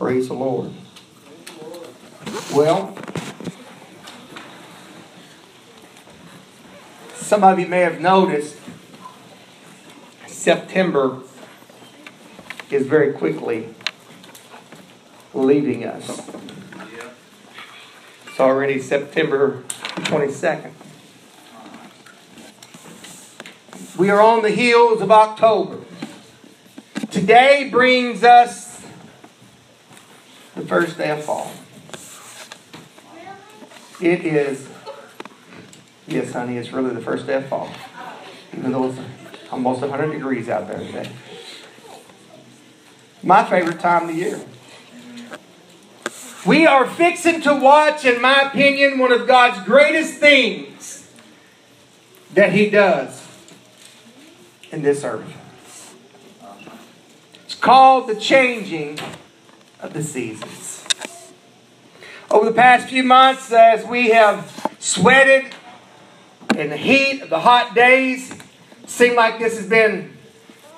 Praise the Lord. Well, some of you may have noticed September is very quickly leaving us. It's already September 22nd. We are on the heels of October. Today brings us first day of fall. It is, yes, honey, it's really the first day of fall. Even though it's almost 100 degrees out there today. My favorite time of the year. We are fixing to watch, in my opinion, one of God's greatest things that He does in this earth. It's called the changing of the seasons. Over the past few months, as we have sweated in the heat of the hot days, seemed like this has been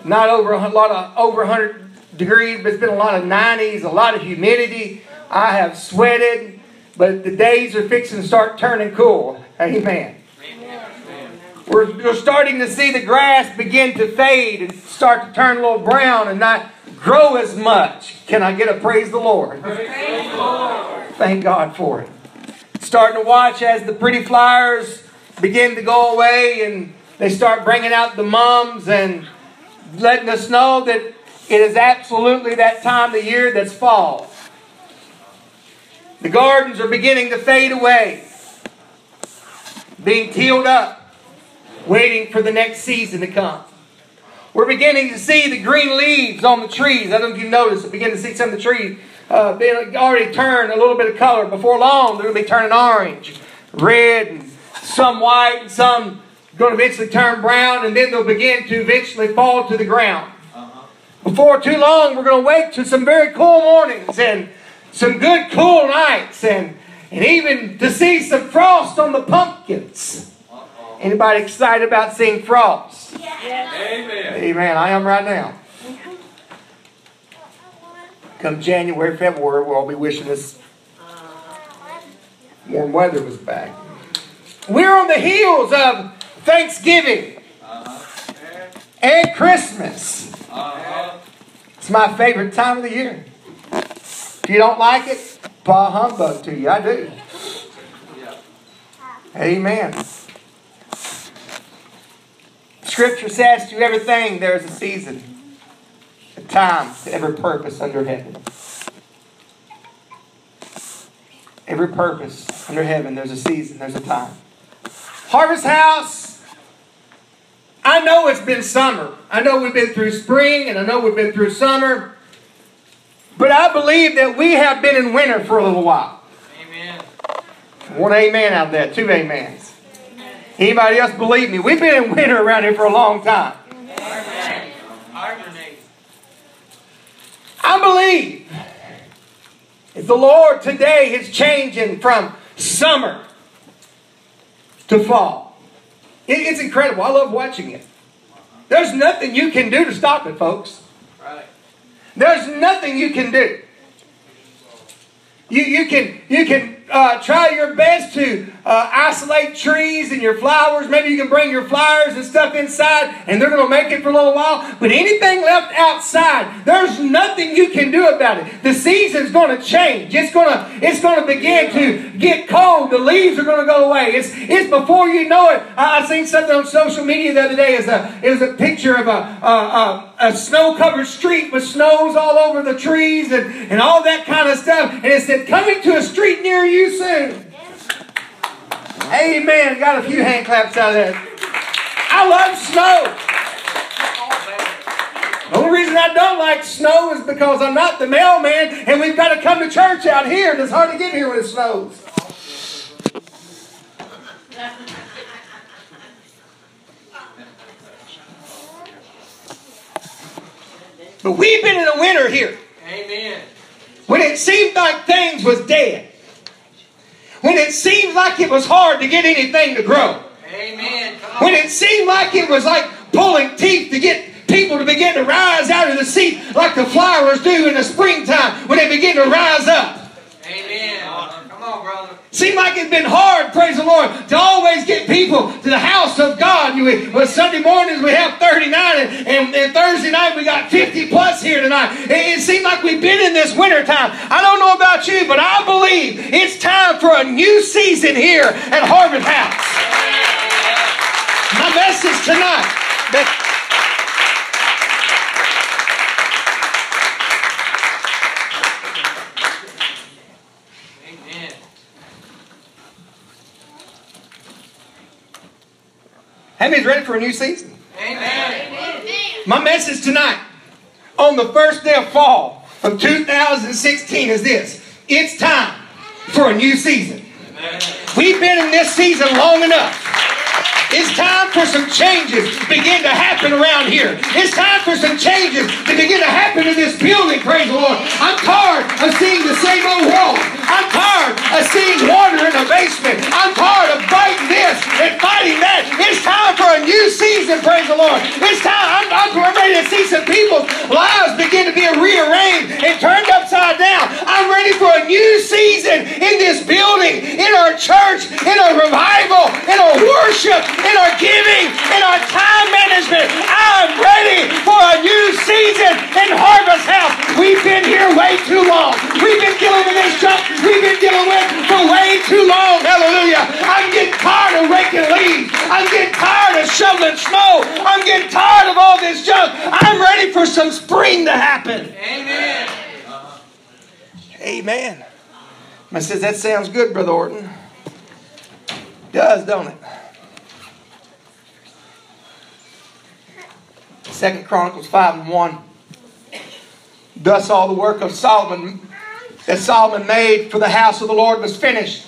not over a lot of over 100 degrees, but it's been a lot of 90s, a lot of humidity. I have sweated, but the days are fixing to start turning cool. Amen. We're, we're starting to see the grass begin to fade and start to turn a little brown and not grow as much. Can I get a praise the Lord? Praise the Lord. Thank God for it. Starting to watch as the pretty flowers begin to go away and they start bringing out the mums and letting us know that it is absolutely that time of the year that's fall. The gardens are beginning to fade away, being tilled up, waiting for the next season to come. We're beginning to see the green leaves on the trees. I don't know if you noticed, We begin to see some of the trees uh, being already turned a little bit of color. Before long, they're going to be turning orange, red, and some white, and some going to eventually turn brown, and then they'll begin to eventually fall to the ground. Uh-huh. Before too long, we're going to wake to some very cool mornings and some good cool nights, and, and even to see some frost on the pumpkins. Anybody excited about seeing frost? Yes. Amen. Amen. I am right now. Come January, February, we'll all be wishing this warm weather was back. We're on the heels of Thanksgiving uh-huh. and Christmas. Uh-huh. It's my favorite time of the year. If you don't like it, bah humbug to you. I do. Amen. Scripture says to everything there is a season, a time to every purpose under heaven. Every purpose under heaven, there's a season, there's a time. Harvest House, I know it's been summer. I know we've been through spring and I know we've been through summer. But I believe that we have been in winter for a little while. Amen. One amen out there, two amens. Anybody else believe me? We've been in winter around here for a long time. I believe if the Lord today is changing from summer to fall. it's incredible. I love watching it. There's nothing you can do to stop it, folks. There's nothing you can do. You, you can you can uh, try your best to uh, isolate trees and your flowers. Maybe you can bring your flowers and stuff inside, and they're going to make it for a little while. But anything left outside, there's nothing you can do about it. The season's going to change. It's going to it's going to begin to get cold. The leaves are going to go away. It's it's before you know it. I, I seen something on social media the other day. Is a it was a picture of a a, a, a snow covered street with snows all over the trees and and all that kind of stuff. And it said coming to a street near you you soon. Amen. Got a few hand claps out of there. I love snow. The only reason I don't like snow is because I'm not the mailman and we've got to come to church out here and it's hard to get here when it snows. But we've been in the winter here. Amen. When it seemed like things was dead when it seemed like it was hard to get anything to grow. Amen. When it seemed like it was like pulling teeth to get people to begin to rise out of the seat like the flowers do in the springtime when they begin to rise up. Amen. Come on, brother. Seems like it's been hard, praise the Lord, to always get people to the house of God. We, well, Sunday mornings we have 39, and, and, and, Thursday night we got 50 plus here tonight. It, it seems like we've been in this winter time. I don't know about you, but I believe it's time for a new season here at Harvest House. My message tonight that How many's ready for a new season? Amen. My message tonight on the first day of fall of 2016 is this. It's time for a new season. Amen. We've been in this season long enough. It's time for some changes to begin to happen around here. It's time for some changes to begin to happen in this building, praise the Lord. I'm tired of seeing the same old walls. I'm tired of seeing water in the basement. I'm tired of fighting this and fighting that. It's time for a new season, praise the Lord. It's time. I'm, I'm ready to see some people's lives begin to be rearranged and turned upside down. I'm ready for a new season in this building, in our church, in our revival, in our worship, in our giving, in our time management. I'm ready for a new season in Harvest House. We've been here way too long. We've been dealing with this junk we've been dealing with for way too long. Hallelujah. I'm getting tired of raking leaves. I'm getting tired of shoveling snow. I'm getting tired of all this junk. I'm ready for some spring to happen. Amen. Amen. I says, that sounds good, Brother Orton. Does, don't it? Second Chronicles 5 and 1. Thus all the work of Solomon that Solomon made for the house of the Lord was finished.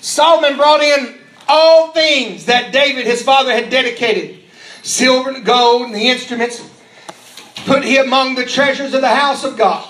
Solomon brought in all things that David his father had dedicated silver and gold and the instruments put he among the treasures of the house of God.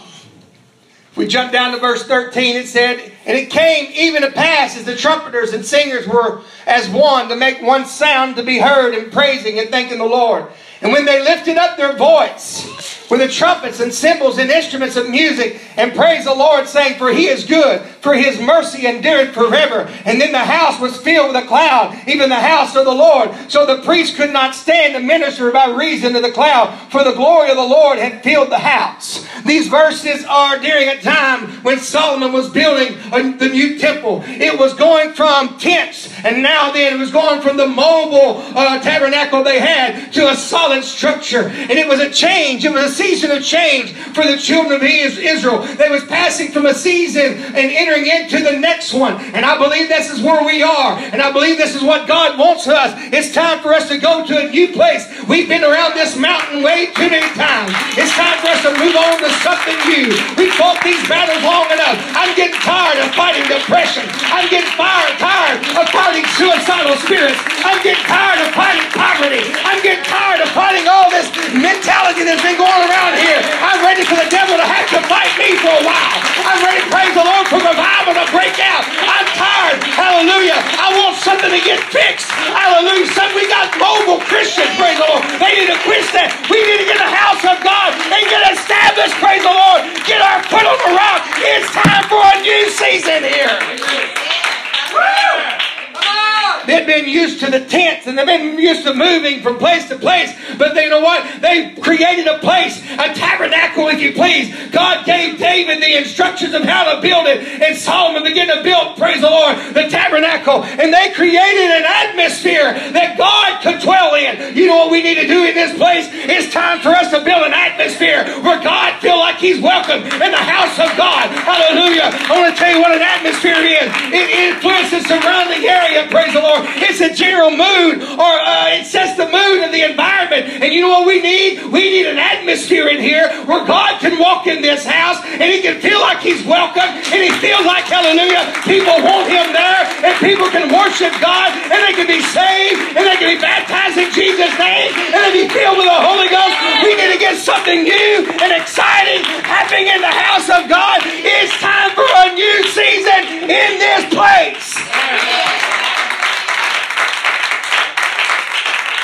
If we jump down to verse 13, it said, And it came even to pass as the trumpeters and singers were as one to make one sound to be heard in praising and thanking the Lord. And when they lifted up their voice with the trumpets and cymbals and instruments of music and praised the Lord, saying, For he is good, for his mercy endured forever. And then the house was filled with a cloud, even the house of the Lord. So the priest could not stand to minister by reason of the cloud, for the glory of the Lord had filled the house. These verses are during a time when Solomon was building a, the new temple. It was going from tents, and now then it was going from the mobile uh, tabernacle they had to a solid structure. And it was a change. It was a season of change for the children of Israel. They was passing from a season and entering into the next one. And I believe this is where we are. And I believe this is what God wants us. It's time for us to go to a new place. We've been around this mountain way too many times. It's time for us to move on to something new. We fought these battles long enough. I'm getting tired of fighting depression. I'm getting fired, tired of fighting suicidal spirits. I'm getting tired of fighting poverty. I'm getting tired of fighting all this mentality that's been going around here. I'm ready for the devil to have to fight me for a while. I'm ready, praise the Lord, for revival to break out. I'm tired. Hallelujah. I want something to get fixed. Hallelujah. Some we got mobile Christians, praise the Lord. They need to quit that. We need to get the house of God and get established, praise the Lord. Get our foot on the rock. It's time for a new season here. Woo! They'd been used to the tents and they've been used to moving from place to place. But they, you know what? They created a place, a tabernacle, if you please. God gave David the instructions of how to build it. And Solomon began to build, praise the Lord, the tabernacle. And they created an atmosphere that God could dwell in. You know what we need to do in this place? It's time for us to build an atmosphere where God feel like He's welcome in the house of God. Hallelujah. I want to tell you what an atmosphere is. It influences surrounding area, praise the Lord. It's a general mood, or uh, it sets the mood of the environment. And you know what we need? We need an atmosphere in here where God can walk in this house and He can feel like He's welcome, and He feels like, hallelujah, people want Him there, and people can worship God, and they can be saved, and they can be baptized in Jesus' name, and they be filled with the Holy Ghost. We need to get something new and exciting happening in the house of God. It's time for a new season in this place.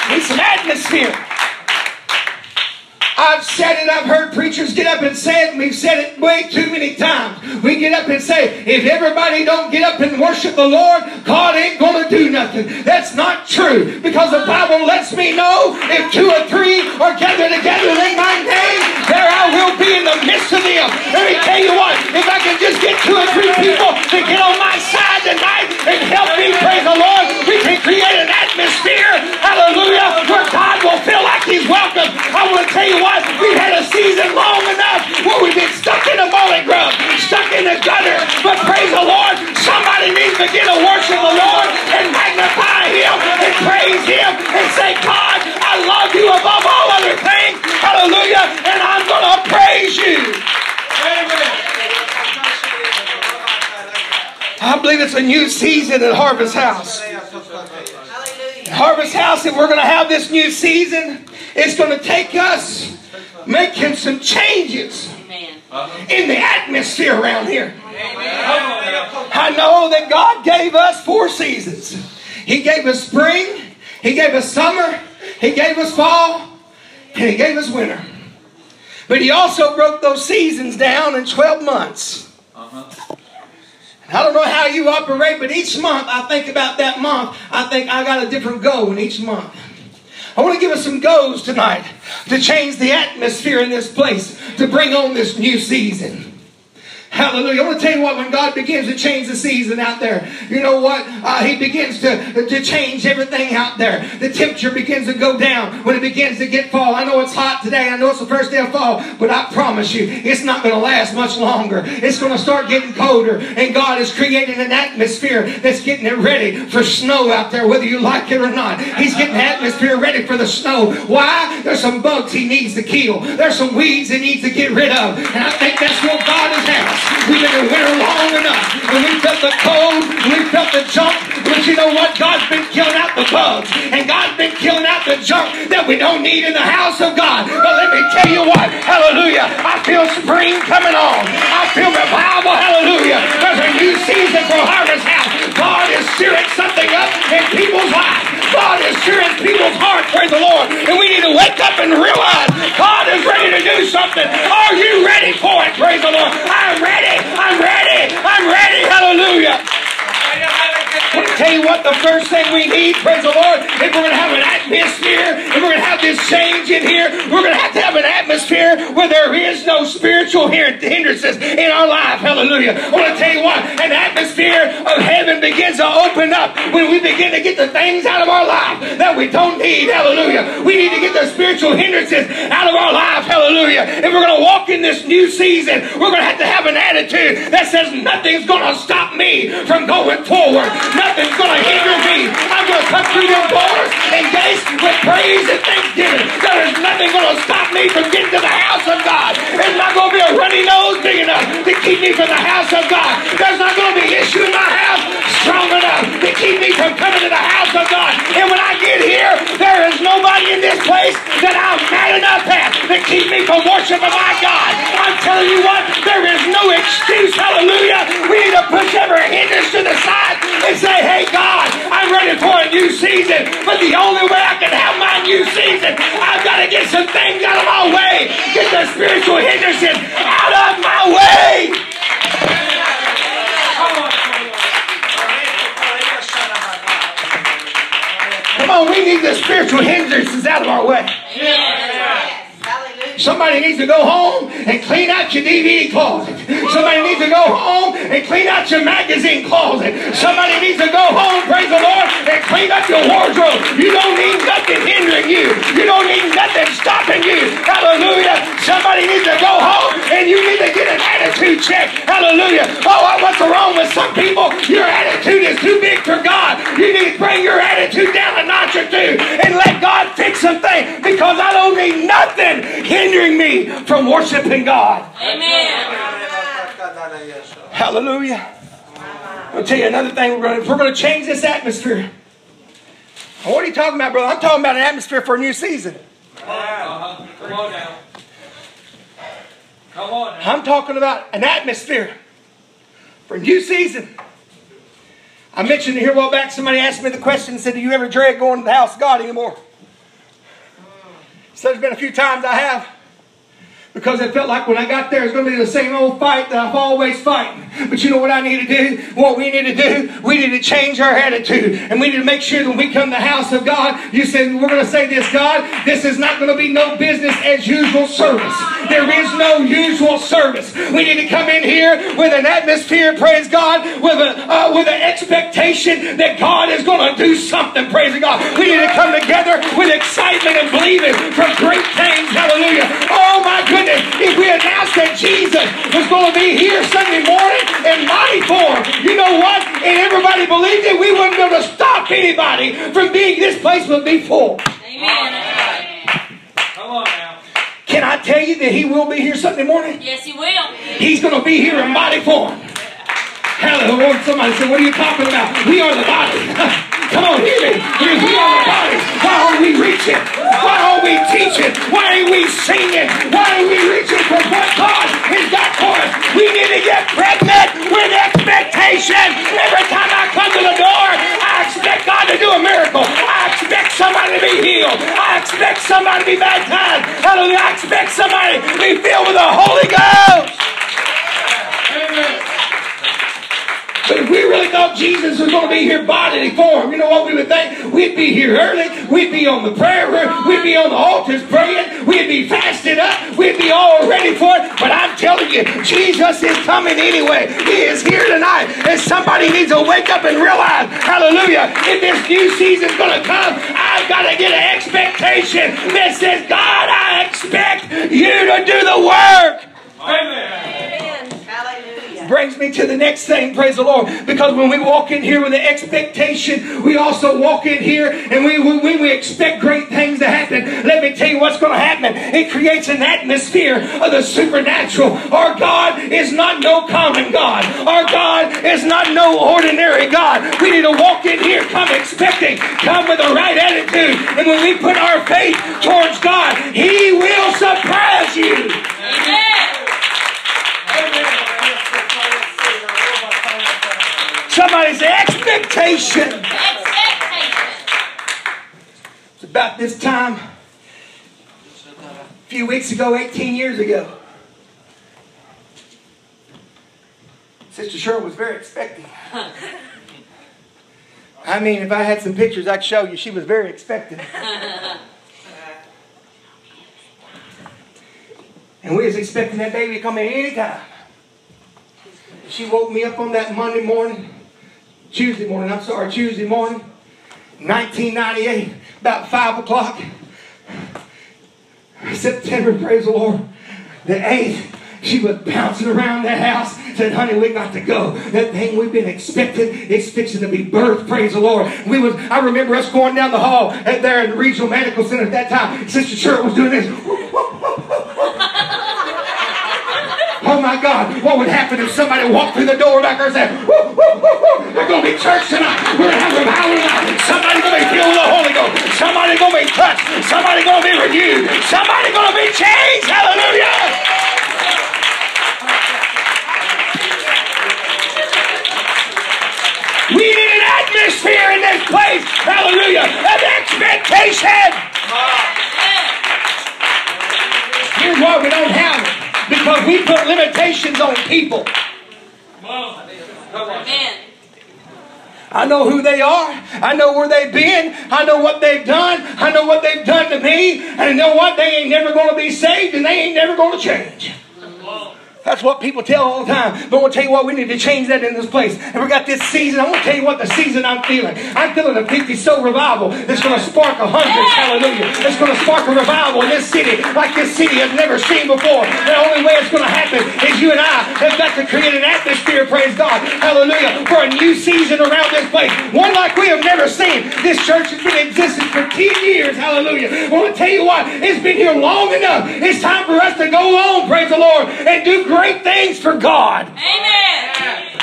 Need some atmosphere. I've said it, I've heard preachers get up and say it, and we've said it way too many times. We get up and say, if everybody don't get up and worship the Lord, God ain't going to do nothing. That's not true because the Bible lets me know if two or three are gathered together in my name, there I will be in the midst of them. Let me tell you what, if I can just get two or three people to get on my side tonight and help me, praise the Lord, we can create an atmosphere, hallelujah, where God will feel like He's welcome. I want to tell you what, we've had a season long enough where we've been stuck in the mully grub, stuck in the gutter. But praise the Lord, somebody needs to begin to worship the Lord and magnify Him and praise Him and say, God, I love you above all other things. Hallelujah. And I'm going to praise you. I believe it's a new season at Harvest House. Harvest House, if we're going to have this new season, it's going to take us making some changes in the atmosphere around here. I know that God gave us four seasons. He gave us spring, He gave us summer, He gave us fall, and He gave us winter. But He also broke those seasons down in 12 months. Uh-huh. I don't know how you operate, but each month I think about that month. I think I got a different goal in each month. I want to give us some goals tonight to change the atmosphere in this place, to bring on this new season. Hallelujah. I want to tell you what, when God begins to change the season out there, you know what? Uh, he begins to, to change everything out there. The temperature begins to go down when it begins to get fall. I know it's hot today. I know it's the first day of fall, but I promise you, it's not going to last much longer. It's going to start getting colder, and God is creating an atmosphere that's getting it ready for snow out there, whether you like it or not. He's getting the atmosphere ready for the snow. Why? There's some bugs he needs to kill. There's some weeds he needs to get rid of. And I think that's what God is having. We've been winter long enough. And we felt the cold. We felt the junk. But you know what? God's been killing out the bugs. And God's been killing out the junk that we don't need in the house of God. But let me tell you what. Hallelujah. I feel spring coming on. I feel revival. Hallelujah. There's a new season for Harvest House. God is stirring something up in people's lives. God is stirring people's hearts. Praise the Lord. And we need to wake up and realize God is ready to do something. Are you ready for it? Praise the Lord. I'm ready ready. I'm ready. I'm ready. Hallelujah. Tell you what, the first thing we need, praise the Lord, if we're going to have an atmosphere, if we're going to have this change in here, we're going to have to have an atmosphere where there is no spiritual hindrances in our life. Hallelujah. I want to tell you what, an atmosphere of heaven begins to open up when we begin to get the things out of our life that we don't need. Hallelujah. We need to get the spiritual hindrances out of our life. Hallelujah. If we're going to walk in this new season, we're going to have to have an attitude that says nothing's going to stop me from going forward. Nothing's going to hinder me. I'm going to come through your doors and gates with praise and thanksgiving. There is nothing going to stop me from getting to the house of God. There's not going to be a runny nose big enough to keep me from the house of God. There's not going to be issue in my house strong enough to keep me from coming to the house of God. And when I get here, there is nobody in this place that I'm mad enough at to keep me from worshiping my God. I'm telling you what, there is no excuse. Hallelujah. We need to push every hindrance to the side and say, hey, God, I'm ready for a new season. But the only way I can have my new season, I've got to get some things out of my way. Get the spiritual hindrances out of my way. Come on, we need the spiritual hindrances out of our way. Somebody needs to go home and clean out your DVD closet. Somebody needs to go home and clean out your magazine closet. Somebody needs to go home, praise the Lord, and clean up your wardrobe. You don't need nothing hindering you. You don't need nothing stopping you. Hallelujah. Somebody needs to go home and you need to get an attitude check. Hallelujah. Oh, what's wrong with some people? Your attitude is too big for God. You need to bring your attitude down a notch or two and let God fix some things because I don't need nothing hindering me from worshiping God. Amen. Hallelujah. I'll tell you another thing. We're going to, we're going to change this atmosphere. What are you talking about, brother? I'm talking about an atmosphere for a new season. Uh-huh. Come on now. Come on. I'm talking about an atmosphere for a new season. I mentioned here a while back, somebody asked me the question and said, Do you ever dread going to the house of God anymore? So there's been a few times I have. Because it felt like when I got there, it's going to be the same old fight that I've always fighting. But you know what I need to do? What we need to do? We need to change our attitude. And we need to make sure that when we come to the house of God, you said, we're going to say this, God, this is not going to be no business as usual service. There is no usual service. We need to come in here with an atmosphere, praise God, with, a, uh, with an expectation that God is going to do something, praise God. We need to come together with excitement and believing for great things. Hallelujah. Oh my goodness if we announced that Jesus was going to be here Sunday morning in mighty form, you know what? And everybody believed it, we wouldn't be able to stop anybody from being this place would be full. Amen. Come on now. Can I tell you that he will be here Sunday morning? Yes, he will. He's going to be here in mighty form. Hallelujah. Somebody said, What are you talking about? We are the body. Come on. Here's we are the body. Why are we reaching? Why are we teaching? Why are we singing? Why are we reaching for what God has got for us? We need to get pregnant with expectation. Every time I come to the door, I expect God to do a miracle. I expect somebody to be healed. I expect somebody to be baptized. Hallelujah. I expect somebody to be filled with the Holy Ghost. Amen. But if we really thought Jesus was going to be here bodily form, you know what we would think? We'd be here early. We'd be on the prayer room. We'd be on the altars praying. We'd be fasted up. We'd be all ready for it. But I'm telling you, Jesus is coming anyway. He is here tonight. And somebody needs to wake up and realize, hallelujah, if this new season's going to come, I've got to get an expectation that says, God, I expect you to do the work. Amen brings me to the next thing, praise the Lord. Because when we walk in here with an expectation, we also walk in here and we, we, we expect great things to happen. Let me tell you what's going to happen. It creates an atmosphere of the supernatural. Our God is not no common God. Our God is not no ordinary God. We need to walk in here, come expecting, come with the right attitude. And when we put our faith towards God, He will surprise you. Amen. Somebody say expectation. Expectation. It's about this time, a few weeks ago, 18 years ago. Sister Cheryl was very expecting. I mean, if I had some pictures, I'd show you. She was very expecting. And we was expecting that baby to come in any time. She woke me up on that Monday morning. Tuesday morning, I'm sorry, Tuesday morning, 1998, about 5 o'clock, September, praise the Lord, the 8th, she was bouncing around the house. Said, honey, we got to go. That thing we've been expecting is fixing to be birthed. Praise the Lord. We was, I remember us going down the hall at there in the regional medical center at that time. Sister Church was doing this. Oh my God, what would happen if somebody walked through the door back there and said, woo, woo, woo, woo, we're going to be church tonight. We're going to have revival tonight. Somebody's going to be filled with the Holy Ghost. Somebody's going to be touched. Somebody's going to be renewed. Somebody's going to be changed. Hallelujah. We need an atmosphere in this place, hallelujah, of expectation. Here's why we don't have it. Because we put limitations on people. Amen. I know who they are. I know where they've been. I know what they've done. I know what they've done to me. And I know what? They ain't never going to be saved and they ain't never going to change. That's what people tell all the time. But I want to tell you what, we need to change that in this place. And we got this season. I want to tell you what the season I'm feeling. I'm feeling a 50 soul revival that's going to spark a hundred. Hallelujah. It's going to spark a revival in this city like this city has never seen before. The only way it's going to happen is you and I have got to create an atmosphere, praise God. Hallelujah. For a new season around this place. One like we have never seen. This church has been in existence for 10 years. Hallelujah. I want to tell you what, it's been here long enough. It's time for us to go on, praise the Lord, and do great things for God. Amen.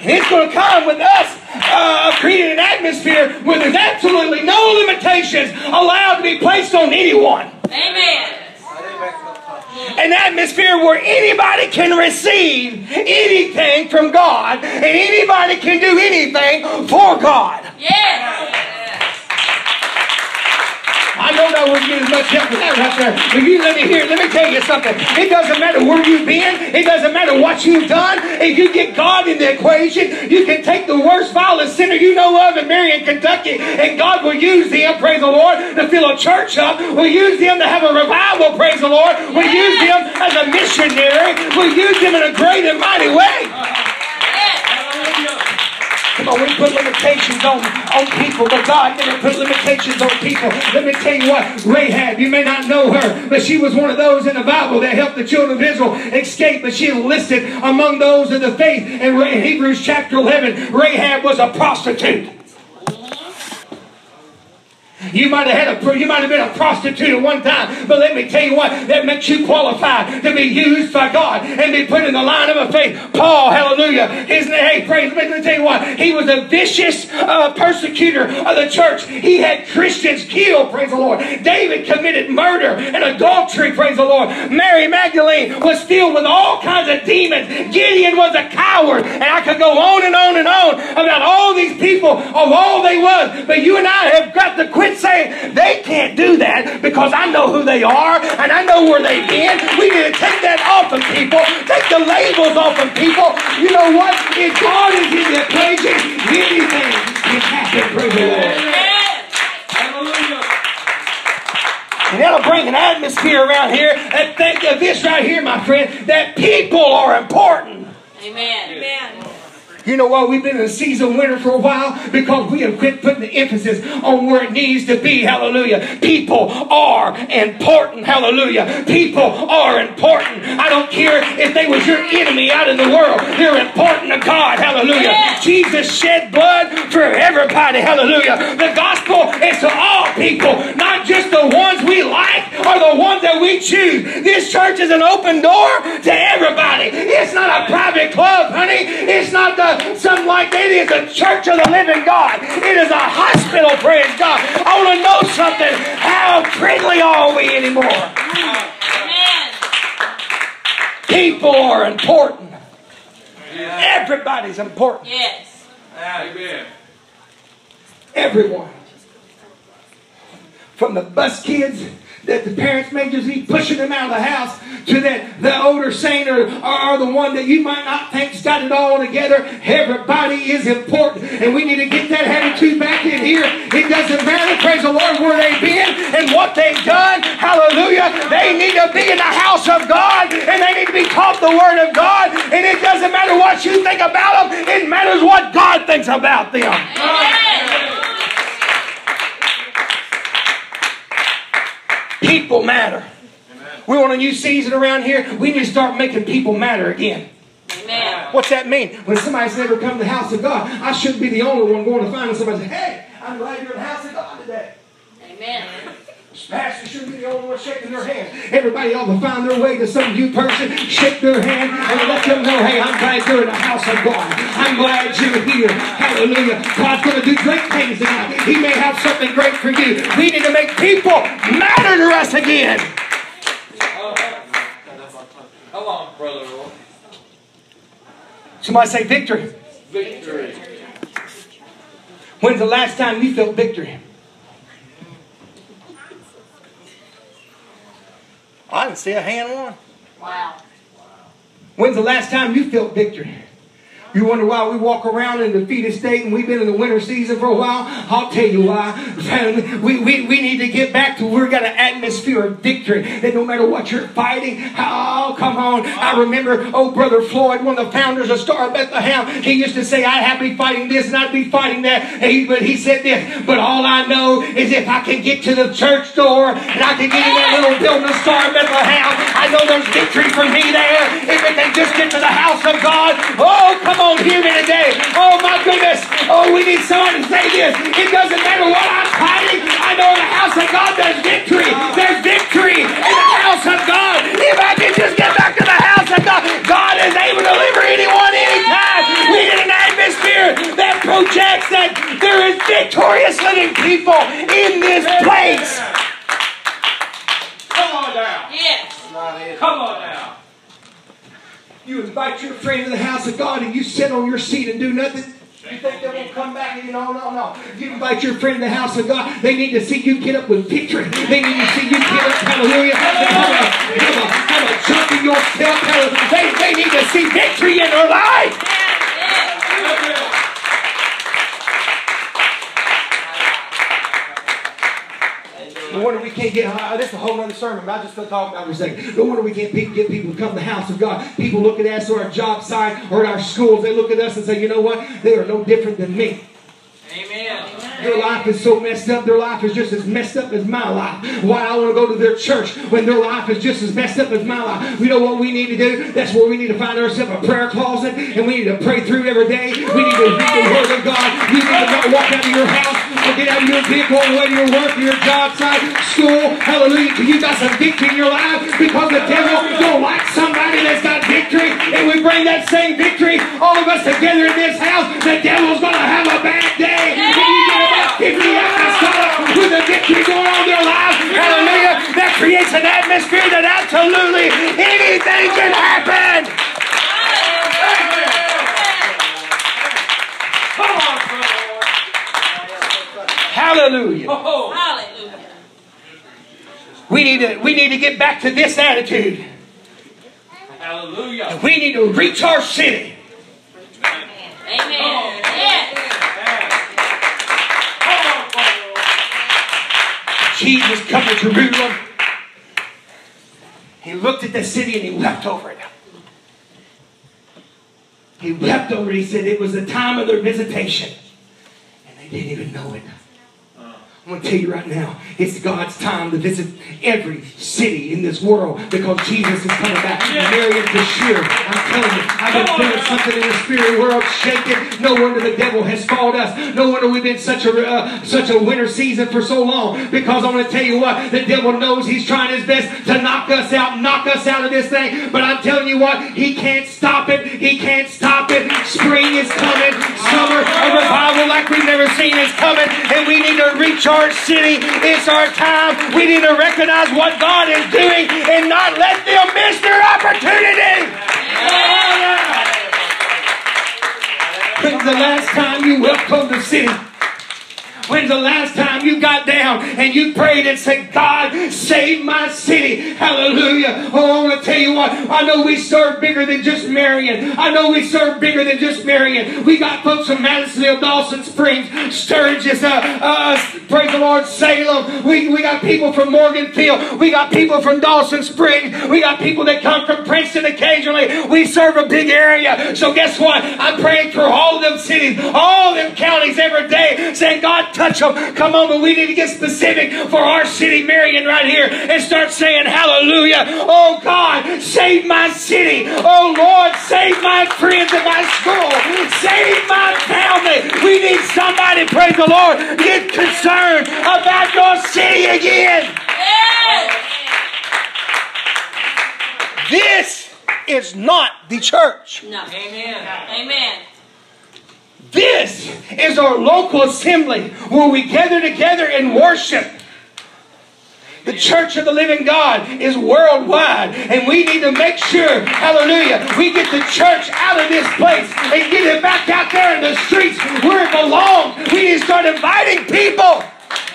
And it's going to come with us uh, creating an atmosphere where there's absolutely no limitations allowed to be placed on anyone. Amen. An atmosphere where anybody can receive anything from God and anybody can do anything for God. Yes. I know that we're getting much help with that right there. But you let me hear, let me tell you something. It doesn't matter where you've been, it doesn't matter what you've done. If you get God in the equation, you can take the worst vilest sinner you know of in Marion, Kentucky, and God will use them, praise the Lord, to fill a church up. We'll use them to have a revival, praise the Lord. We'll use them as a missionary. We'll use them in a great and mighty way. Come on, we put limitations on, on people, but God never put limitations on people. Let me tell you what, Rahab, you may not know her, but she was one of those in the Bible that helped the children of Israel escape, but she is listed among those of the faith in Hebrews chapter 11. Rahab was a prostitute. You might have had a you might have been a prostitute at one time, but let me tell you what, that makes you qualified to be used by God and be put in the line of a faith. Paul, hallelujah, his name, hey, praise. Let me tell you what, he was a vicious uh, persecutor of the church. He had Christians killed, praise the Lord. David committed murder and adultery, praise the Lord. Mary Magdalene was filled with all kinds of demons. Gideon was a coward, and I could go on and on and on about all these people of all they was. But you and I have got to quit saying they can't do that because I know who they are and I know where they've been. We need to take that off of people. Take the labels off of people. You know what? If God is in the equation, anything can happen. Praise the Lord. And that'll bring an atmosphere around here. And think of this right here, my friend, that people are important. Amen. Amen. You know why we've been in a season winter for a while? Because we have quit putting the emphasis on where it needs to be. Hallelujah. People are important. Hallelujah. People are important. I don't care if they was your enemy out in the world. They're important to God. Hallelujah. Yeah. Jesus shed blood for everybody. Hallelujah. The gospel is to all people, not just the ones we like or the ones that we choose. This church is an open door to everybody. It's not a private club, honey. It's not the something like that. It is a church of the living God. It is a hospital, praise God. I want to know something. How friendly are we anymore? Amen. People are important. Everybody's important. Yes. Amen. Everyone. From the bus kids that the parents may just be pushing them out of the house to that the older saint or, or, the one that you might not think's got it all together. Everybody is important, and we need to get that attitude back in here. It doesn't matter, praise the Lord, where they've been and what they've done. Hallelujah. They need to be in the house of God, and they need to be taught the Word of God. And it doesn't matter what you think about them; it matters what God thinks about them. Amen. People matter. Amen. We want a new season around here. We need to start making people matter again. Amen. What's that mean? When somebody's never come to the house of God, I shouldn't be the only one going to find somebody say, hey, I'm glad you're in the house of God today. Amen. Pastor shouldn't be the only one shaking their hand. Everybody ought to find their way to some new person, shake their hand, and let them know, hey, I'm glad you're in the house of God. I'm glad you're here. Hallelujah. God's going to do great things tonight. He may have something great for you. We need to make people matter to us again. Come on, brother. Somebody say victory. Victory. When's the last time you felt victory? I didn't see a hand one. Wow. When's the last time you felt victory? You wonder why we walk around in defeated state and we've been in the winter season for a while? I'll tell you why. We, we, we need to get back to where we got an atmosphere of victory. That no matter what you're fighting, oh, come on. I remember, oh, Brother Floyd, one of the founders of Star of Bethlehem, he used to say, I'd be fighting this and I'd be fighting that. He, but he said this, but all I know is if I can get to the church door and I can get in that little building of Star Bethlehem, I know there's victory for me there. If it can just get to the house of God, oh, come on on, hear me today. Oh my goodness. Oh, we need someone to say this. It doesn't matter what I'm fighting. I know in the house of God there's victory. There's victory in the house of God. If I can just get back to the house of God, God is able to deliver anyone anytime. We need an atmosphere that projects that there is victorious living people in this place. Come on down. Yes. Come on down. You invite your friend to the house of God and you sit on your seat and do nothing. You think they're going to come back and you know, no, no. You invite your friend to the house of God, they need to see you get up with victory. They need to see you get up, hallelujah, have a, have a, have a jump in your. Hallelujah. They, they need to see victory in their life. No wonder we can't get, uh, this is a whole other sermon, but I just going to talk about for a second. No wonder we can't pe- get people to come to the house of God. People look at us or our job site or at our schools. They look at us and say, you know what? They are no different than me. Amen. Their life is so messed up. Their life is just as messed up as my life. Why I want to go to their church when their life is just as messed up as my life. You know what we need to do? That's where we need to find ourselves a prayer closet and we need to pray through every day. We need to read the Word of God. You need to not walk out of your house get out of your vehicle the way to your job site, school. Hallelujah. You got some victory in your life because the devil don't like somebody that's got victory. And we bring that same victory, all of us together in this house, the devil's going to have a bad day. If you get about 50 apostolic with the victory going on in their lives, hallelujah, that creates an atmosphere that absolutely anything can happen. Come on, brother. Hallelujah. Oh, oh, Hallelujah. We need to, we need to get back to this attitude. hallelujah. We need to reach our city. Amen. Yes. Come on, brother. Jesus come to Jerusalem. He looked at the city and he wept over it. He wept over it. He said it was the time of their visitation. And they didn't even know it. I'm going to tell you right now, it's God's time to visit every city in this world because Jesus is coming back. Yeah. Marion Bashir, I'm telling you, I've been feeling something in the spirit world shaking. No wonder the devil has fought us. No wonder we've been such a uh, such a winter season for so long. Because I'm going to tell you what, the devil knows he's trying his best to knock us out, knock us out of this thing. But I'm telling you what, he can't stop it. He can't stop it. Spring is coming. Summer, a revival like we've never seen is coming. And we need to reach our city. It's our time. We need to recognize what God is doing and not let them miss their opportunity. When's the last time you welcomed the city? When's the last time you got down and you prayed and said, God, save my city? Hallelujah. Oh, I want to tell you what. I know we serve bigger than just Marion. I know we serve bigger than just Marion. We got folks from Madisonville, Dawson Springs, Sturgis, uh, uh, praise the Lord, Salem. We, we got people from Morganfield. We got people from Dawson Springs. We got people that come from Princeton occasionally. We serve a big area. So guess what? I'm praying for all them cities, all them counties every day, saying, God, touch them. Come on, but we need to get specific for our city, Marion, right here, and start saying, Hallelujah. Oh, God, save my city. Oh, Lord, save my friends and my school. Save my family. We need somebody, praise the Lord, get concerned about your city again. Yes. This is not the church. No. Amen. Amen. This is our local assembly where we gather together and worship. The church of the living God is worldwide, and we need to make sure, hallelujah, we get the church out of this place and get it back out there in the streets where it belongs. We need to start inviting people.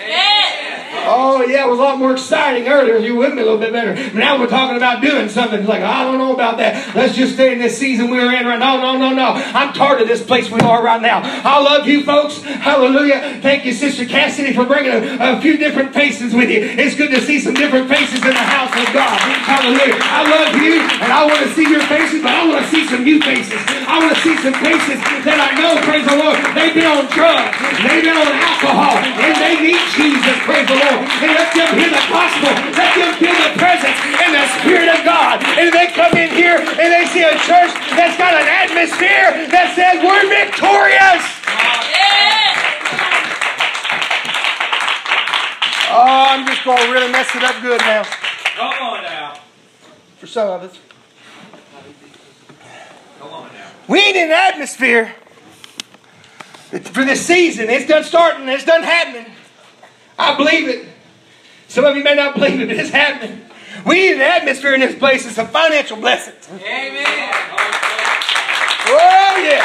Yes. Oh, yeah, it was a lot more exciting earlier. You with me a little bit better. But now we're talking about doing something. It's like, I don't know about that. Let's just stay in this season we're in right now. No, no, no, no. I'm tired of this place we are right now. I love you folks. Hallelujah. Thank you, Sister Cassidy, for bringing a, a few different faces with you. It's good to see some different faces in the house of God. Hallelujah. I love you, and I want to see your faces, but I want to see some new faces. I want to see some faces that I know, praise the Lord, they've been on drugs, they've been on alcohol, and they need Jesus, praise the Lord. And let them hear the gospel. Let them feel the presence and the Spirit of God. And they come in here and they see a church that's got an atmosphere that says we're victorious. Yes. Oh, I'm just going to really mess it up good now Come on now. for some of us. Come on now. We need an atmosphere for this season. It's done starting. It's done happening. I believe it. Some of you may not believe it, but it's happening. We need an atmosphere in this place. It's a financial blessing. Amen. Oh, yeah.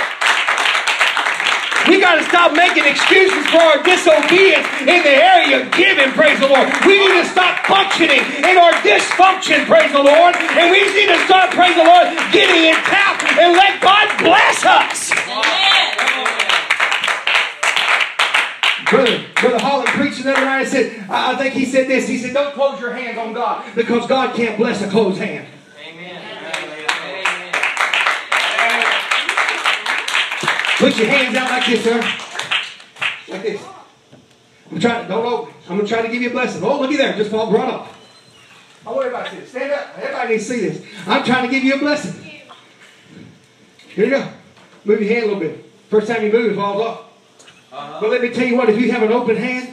We got to stop making excuses for our disobedience in the area of giving, praise the Lord. We need to stop functioning in our dysfunction, praise the Lord. And we need to start, praise the Lord, getting in tap and let God bless us. Amen. Brother, Brother Holland preached the other night and said, I think he said this. He said, Don't close your hands on God because God can't bless a closed hand. Amen. Put your hands out like this, sir. Like this. I'm trying to, don't open. I'm going to try to give you a blessing. Oh, looky there. Just fall right up. I to see this. Stand up. Everybody needs to see this. I'm trying to give you a blessing. Here you go. Move your hand a little bit. First time you move, it falls off. Uh-huh. But let me tell you what, if you have an open hand,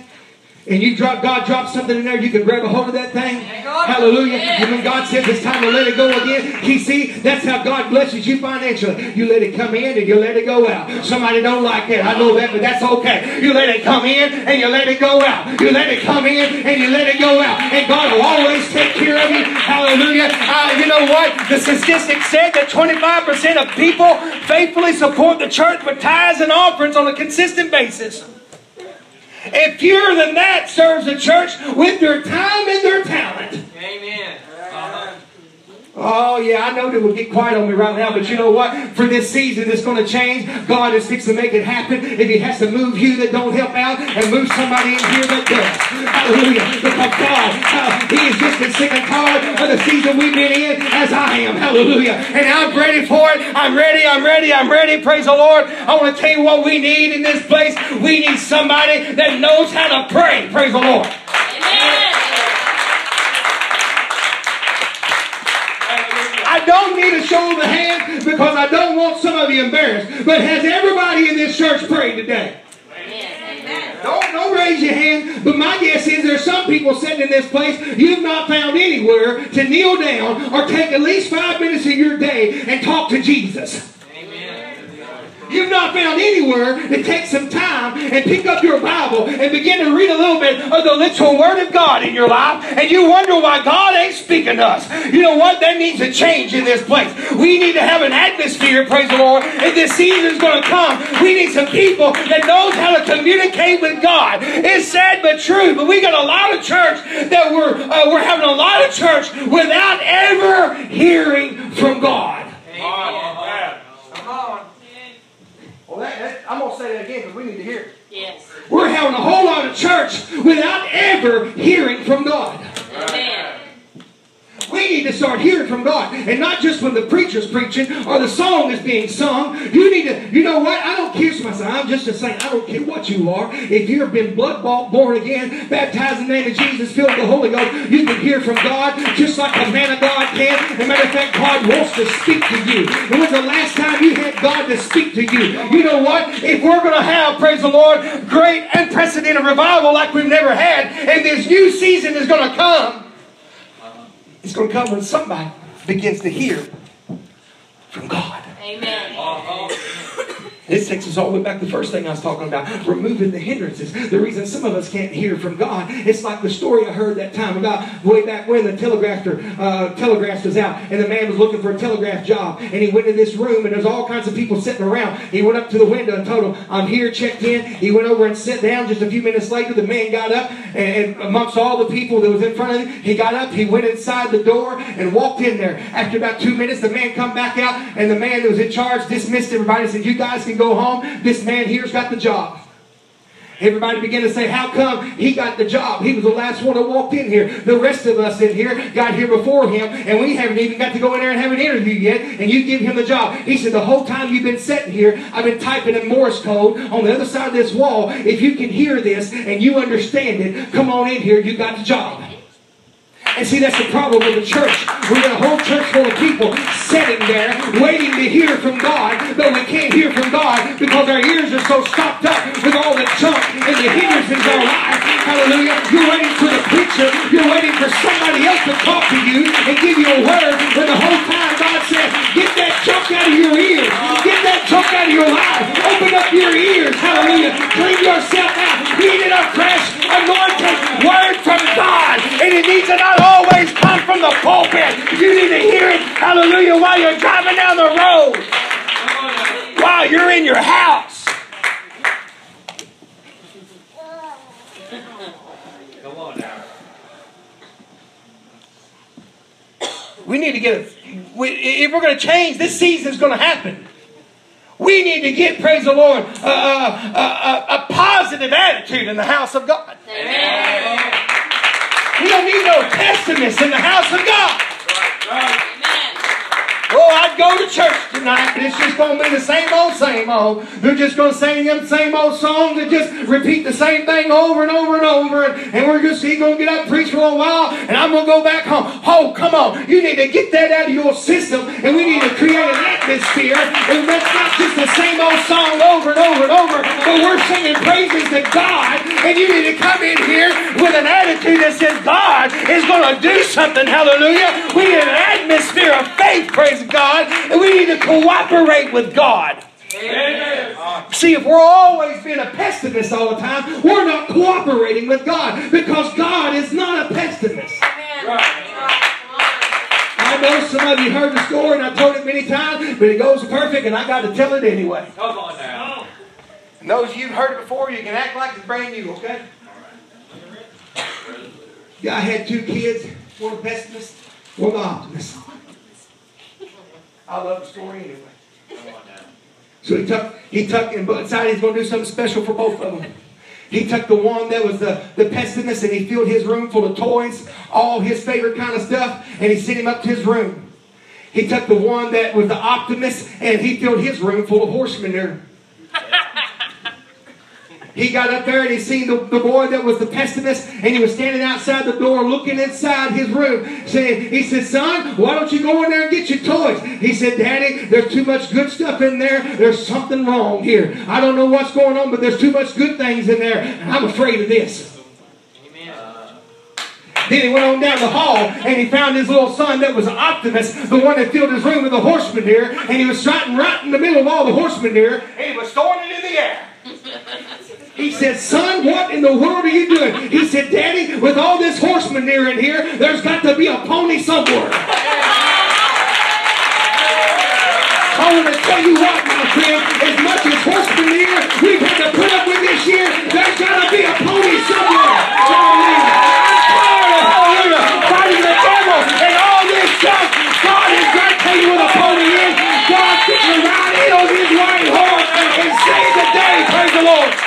and you drop God drops something in there, you can grab a hold of that thing. Hallelujah. And when God says it's time to let it go again, you see, that's how God blesses you financially. You let it come in and you let it go out. Somebody don't like that. I know that, but that's okay. You let it come in and you let it go out. You let it come in and you let it go out. And God will always take care of you. Hallelujah. Uh, you know what? The statistics said that 25% of people faithfully support the church with tithes and offerings on a consistent basis. And fewer than that serves the church with their time and their talent. Amen. Oh, yeah, I know they will get quiet on me right now, but you know what? For this season, it's going to change. God is fixing to make it happen. If He has to move you that don't help out and move somebody in here that does. Hallelujah. Because God, uh, He is just as sick and tired of the season we've been in as I am. Hallelujah. And I'm ready for it. I'm ready. I'm ready. I'm ready. Praise the Lord. I want to tell you what we need in this place. We need somebody that knows how to pray. Praise the Lord. I don't need a show the hands because I don't want some of you embarrassed. But has everybody in this church prayed today? Don't, don't raise your hand. But my guess is there's some people sitting in this place you've not found anywhere to kneel down or take at least five minutes of your day and talk to Jesus. You've not found anywhere to take some time and pick up your Bible and begin to read a little bit of the literal Word of God in your life, and you wonder why God ain't speaking to us. You know what? That needs a change in this place. We need to have an atmosphere, praise the Lord. If this season's going to come, we need some people that knows how to communicate with God. It's sad but true, but we got a lot of church that we're uh, we're having a lot of church without ever hearing from God. Amen. Come on. Well, that, that, I'm going to say that again because we need to hear it. Yes. We're having a whole lot of church without ever hearing from God. Amen. We need to start hearing from God. And not just when the preacher's preaching or the song is being sung. You need to, you know what? I don't care myself. I'm just a saint. I don't care what you are. If you've been blood bought, born again, baptized in the name of Jesus, filled with the Holy Ghost, you can hear from God just like a man of God can. As a matter of fact, God wants to speak to you. When was the last time you had God to speak to you? You know what? If we're going to have, praise the Lord, great unprecedented revival like we've never had, and this new season is going to come, it's going to come when somebody begins to hear from God. Amen. Uh-huh. This takes us all the way back to the first thing I was talking about, removing the hindrances. The reason some of us can't hear from God, it's like the story I heard that time about way back when the telegrapher, uh, telegraph was out, and the man was looking for a telegraph job, and he went in this room, and there's all kinds of people sitting around. He went up to the window and told them, "I'm here, checked in." He went over and sat down. Just a few minutes later, the man got up, and, and amongst all the people that was in front of him, he got up, he went inside the door, and walked in there. After about two minutes, the man come back out, and the man that was in charge dismissed everybody and said, "You guys can go home. This man here's got the job." Everybody began to say, How come he got the job? He was the last one that walked in here. The rest of us in here got here before him, and we haven't even got to go in there and have an interview yet, and you give him the job. He said, The whole time you've been sitting here, I've been typing in Morse code on the other side of this wall. If you can hear this and you understand it, come on in here, you got the job. And see, that's the problem with the church. We got a whole church full of people sitting there waiting to hear from God, but we can't hear from God because our ears are so stopped up with all the junk and the hindrances in our life. Hallelujah. You're waiting for the preacher. You're waiting for somebody else to talk to you and give you a word when the whole time God says, get that junk out of your ears. Get that junk out of your life. Open up your ears. Hallelujah. Clean yourself out. We need a anoint word from God. And it needs to not always come from the pulpit. You need to hear it, hallelujah, while you're driving down the road, while you're in your house. Come on now. We need to get. We, if we're going to change, this season is going to happen. We need to get, praise the Lord, a, a, a, a positive attitude in the house of God. Amen. We don't need no pessimists in the house of God. Right. Amen. I'd go to church tonight, but it's just going to be the same old, same old. They're just going to sing them same old songs and just repeat the same thing over and over and over. And, and we're just he's going to get up, preach for a while, and I'm going to go back home. Oh, come on. You need to get that out of your system, and we need to create an atmosphere. And that's not just the same old song over and over and over, but we're singing praises to God. And you need to come in here with an attitude that says God is going to do something. Hallelujah. We need an atmosphere of faith, praise God, and we need to cooperate with God. Amen. See, if we're always being a pessimist all the time, we're not cooperating with God because God is not a pessimist. Amen. Right. I know some of you heard the story and I told it many times, but it goes perfect and I got to tell it anyway. Come on now. And those of you who've heard it before, you can act like it's brand new, okay? Yeah, I had two kids, one a pessimist, one an optimist. I love the story anyway. So he took, he took, and decided he's going to do something special for both of them. He took the one that was the, the pessimist and he filled his room full of toys, all his favorite kind of stuff, and he sent him up to his room. He took the one that was the optimist and he filled his room full of horse manure. He got up there and he seen the, the boy that was the pessimist, and he was standing outside the door looking inside his room. Saying, he said, Son, why don't you go in there and get your toys? He said, Daddy, there's too much good stuff in there. There's something wrong here. I don't know what's going on, but there's too much good things in there, I'm afraid of this. Then he went on down the hall and he found his little son that was an optimist, the one that filled his room with the horse manure, and he was sitting right in the middle of all the horse manure, and he was throwing it in the air. He said, Son, what in the world are you doing? He said, Daddy, with all this horse manure in here, there's got to be a pony somewhere. I want to tell you what, my friend, as much as horse manure we've had to put up with this year, there's got to be a pony somewhere. Hallelujah. Fighting the devil and all this stuff. God is a pony. God his and save the day. Praise the Lord.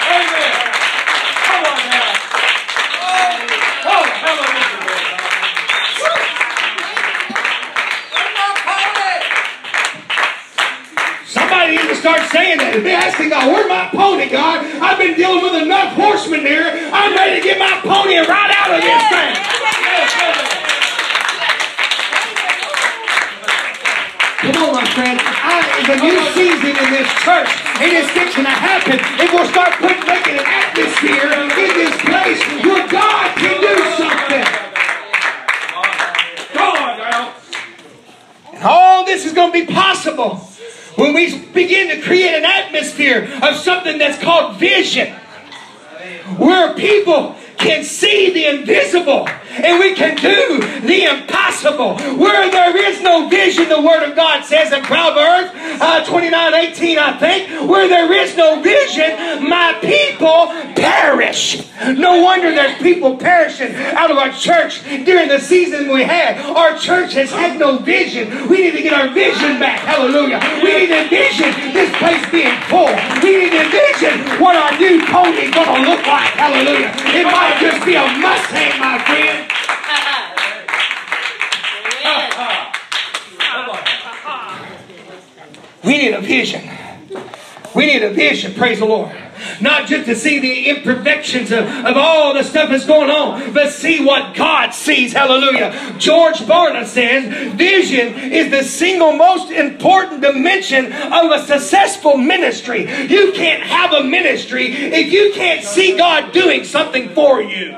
Start saying that. Be asking God, where's my pony, God? I've been dealing with enough horse manure. I'm ready to get my pony and ride out of this thing. Come on, my friend. I, it's a new season in this church, and it's fixing to happen. And we'll start putting, making an atmosphere in this place where God can do something. Now. And all this is going to be possible when we begin to create an atmosphere of something that's called vision. Where people can see the invisible and we can do the impossible. Where there is no vision, the Word of God says in Proverbs uh, 29 18, I think, where there is no vision, my people perish. No wonder there's people perishing out of our church during the season we had. Our church has had no vision. We need to get our vision back. Hallelujah. We need to envision this place being full. We need to envision what our new pony is going to look like. Hallelujah. It might just be a Mustang, my friend. Amen. Come on. We need a vision. We need a vision, praise the Lord. Not just to see the imperfections of, of all the stuff that's going on, but see what God sees. Hallelujah. George Barna says vision is the single most important dimension of a successful ministry. You can't have a ministry if you can't see God doing something for you.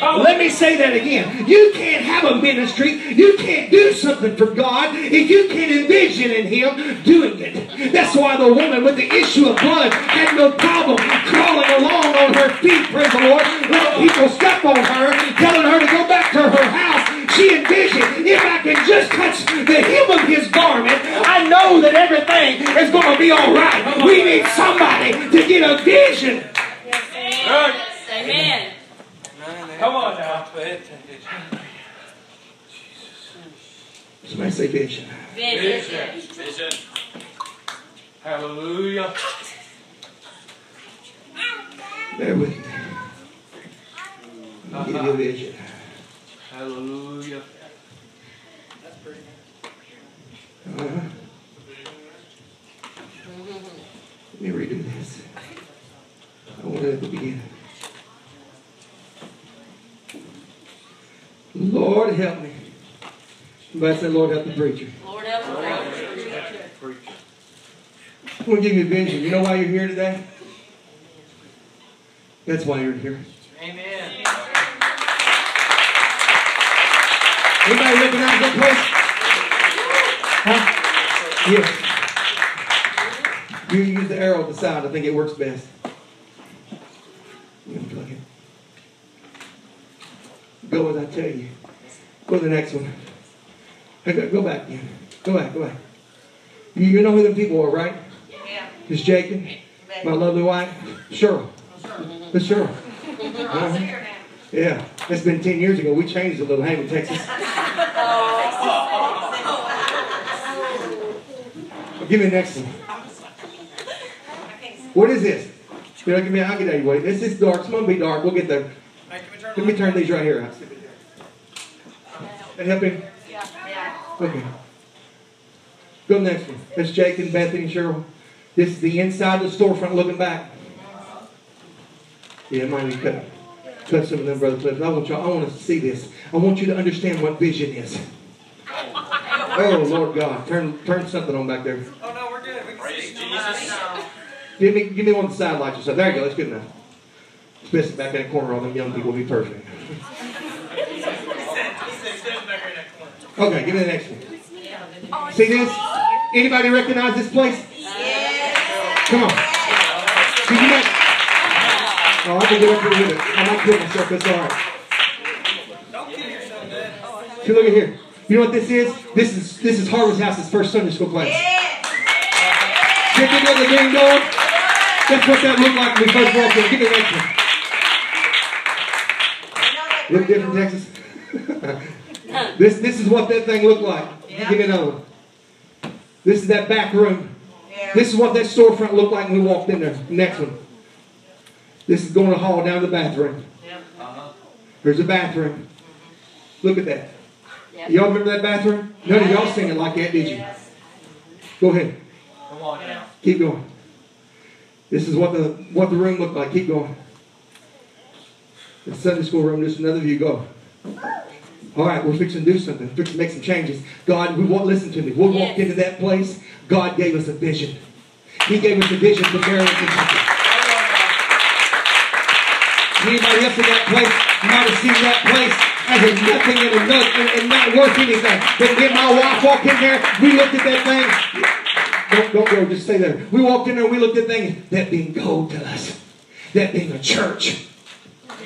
Let me say that again. You can't have a ministry, you can't do something for God if you can't envision in Him doing it. That's why the woman with the issue of blood had no problem crawling along on her feet, praise the Lord, letting people step on her, telling her to go back to her house. She envisioned, if I can just touch the hem of his garment, I know that everything is going to be all right. We need somebody to get a vision. Yes, Amen. Come on now. Somebody say vision. Vision. Vision. Hallelujah. Bear with me. I'll give you a vision. Hallelujah. Uh-huh. Let me redo this. I want it at the beginning. Lord help me. Somebody say, Lord help the preacher. Lord help the Preacher. I'm going to give you a vision. You know why you're here today? That's why you're here. Amen. Anybody recognize that place? Huh? Yes. You use the arrow at the side. I think it works best. You unplug it. Go as I tell you. Go to the next one. Go go back again. Go back, go back. You, you know who them people are, right? Yeah. Miss Jacob, my lovely wife, Cheryl. Miss Cheryl. Uh-huh. Yeah, that's been 10 years ago. We changed a little, hey, in Texas. Give me the next one. What is this? You know, give me, I'll get out of your way. This is dark. It's going to be dark. We'll get there. Let me turn these right here. That helping? Yeah. yeah. Okay. Go next one. That's Jake and Bethany and Cheryl. This is the inside of the storefront looking back. Yeah, might be cut. Cut some of them, Brother Cliff. I want y'all, I want us to see this. I want you to understand what vision is. Oh Lord God. Turn turn something on back there. Oh no, we're good. We can Praise see. Jesus. Give me give me one of the side lights or something. There you go, that's good enough. Especially back in the corner, all them young people will be perfect. He said, he said, stand back right in that corner. Okay, give me the next one. See this? Anybody recognize this place? Come on. See, you might, oh, I can get up here with it. I might oh, kill myself, that's all right. Don't kill yourself, Dad. See, look at here. You know what this is? This is this is Harvest House's first Sunday school class. Did you know the green door? That's what that looked like when we first walked in. Give me the next one. Look different, Texas. this this is what that thing looked like. Yeah. Give me another. This is that back room. This is what that storefront looked like when we walked in there. Next one. This is going to hall down to the bathroom. Uh-huh. There's a bathroom. Look at that. Yep. Y'all remember that bathroom? None of y'all sing it like that, did you? Go ahead. Come on now. Keep going. This is what the what the room looked like. Keep going. The Sunday school room, just another view. Go. All right, we're fixing to do something. Fixing to make some changes. God, we won't listen to me. We walked Yes. into that place. God gave us a vision. He gave us a vision for Marion, Kentucky. Anybody else in that place might have seen that place as a nothing and a nut and, and not worth anything. But then my wife walked in there, we looked at that thing. Don't, don't go, just stay there. We walked in there, we looked at things, that being gold to us. That being a church.